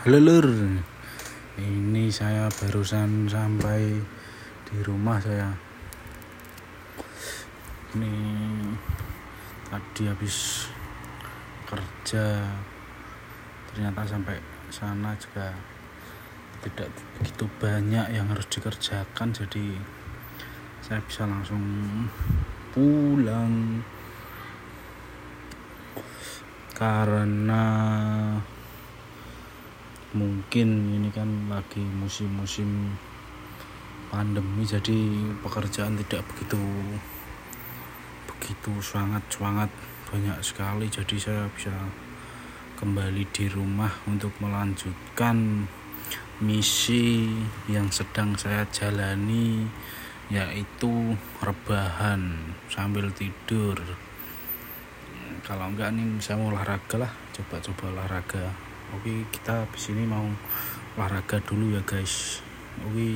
Halo lur Ini saya barusan sampai di rumah saya. Ini tadi habis kerja. Ternyata sampai sana juga tidak begitu banyak yang harus dikerjakan Jadi saya bisa langsung pulang. Karena mungkin ini kan lagi musim-musim pandemi jadi pekerjaan tidak begitu begitu sangat sangat banyak sekali. Jadi saya bisa kembali di rumah untuk melanjutkan misi yang sedang saya jalani yaitu rebahan sambil tidur. Kalau enggak nih saya mau olahraga lah. Coba-coba olahraga oke kita di sini mau olahraga dulu ya guys. Oke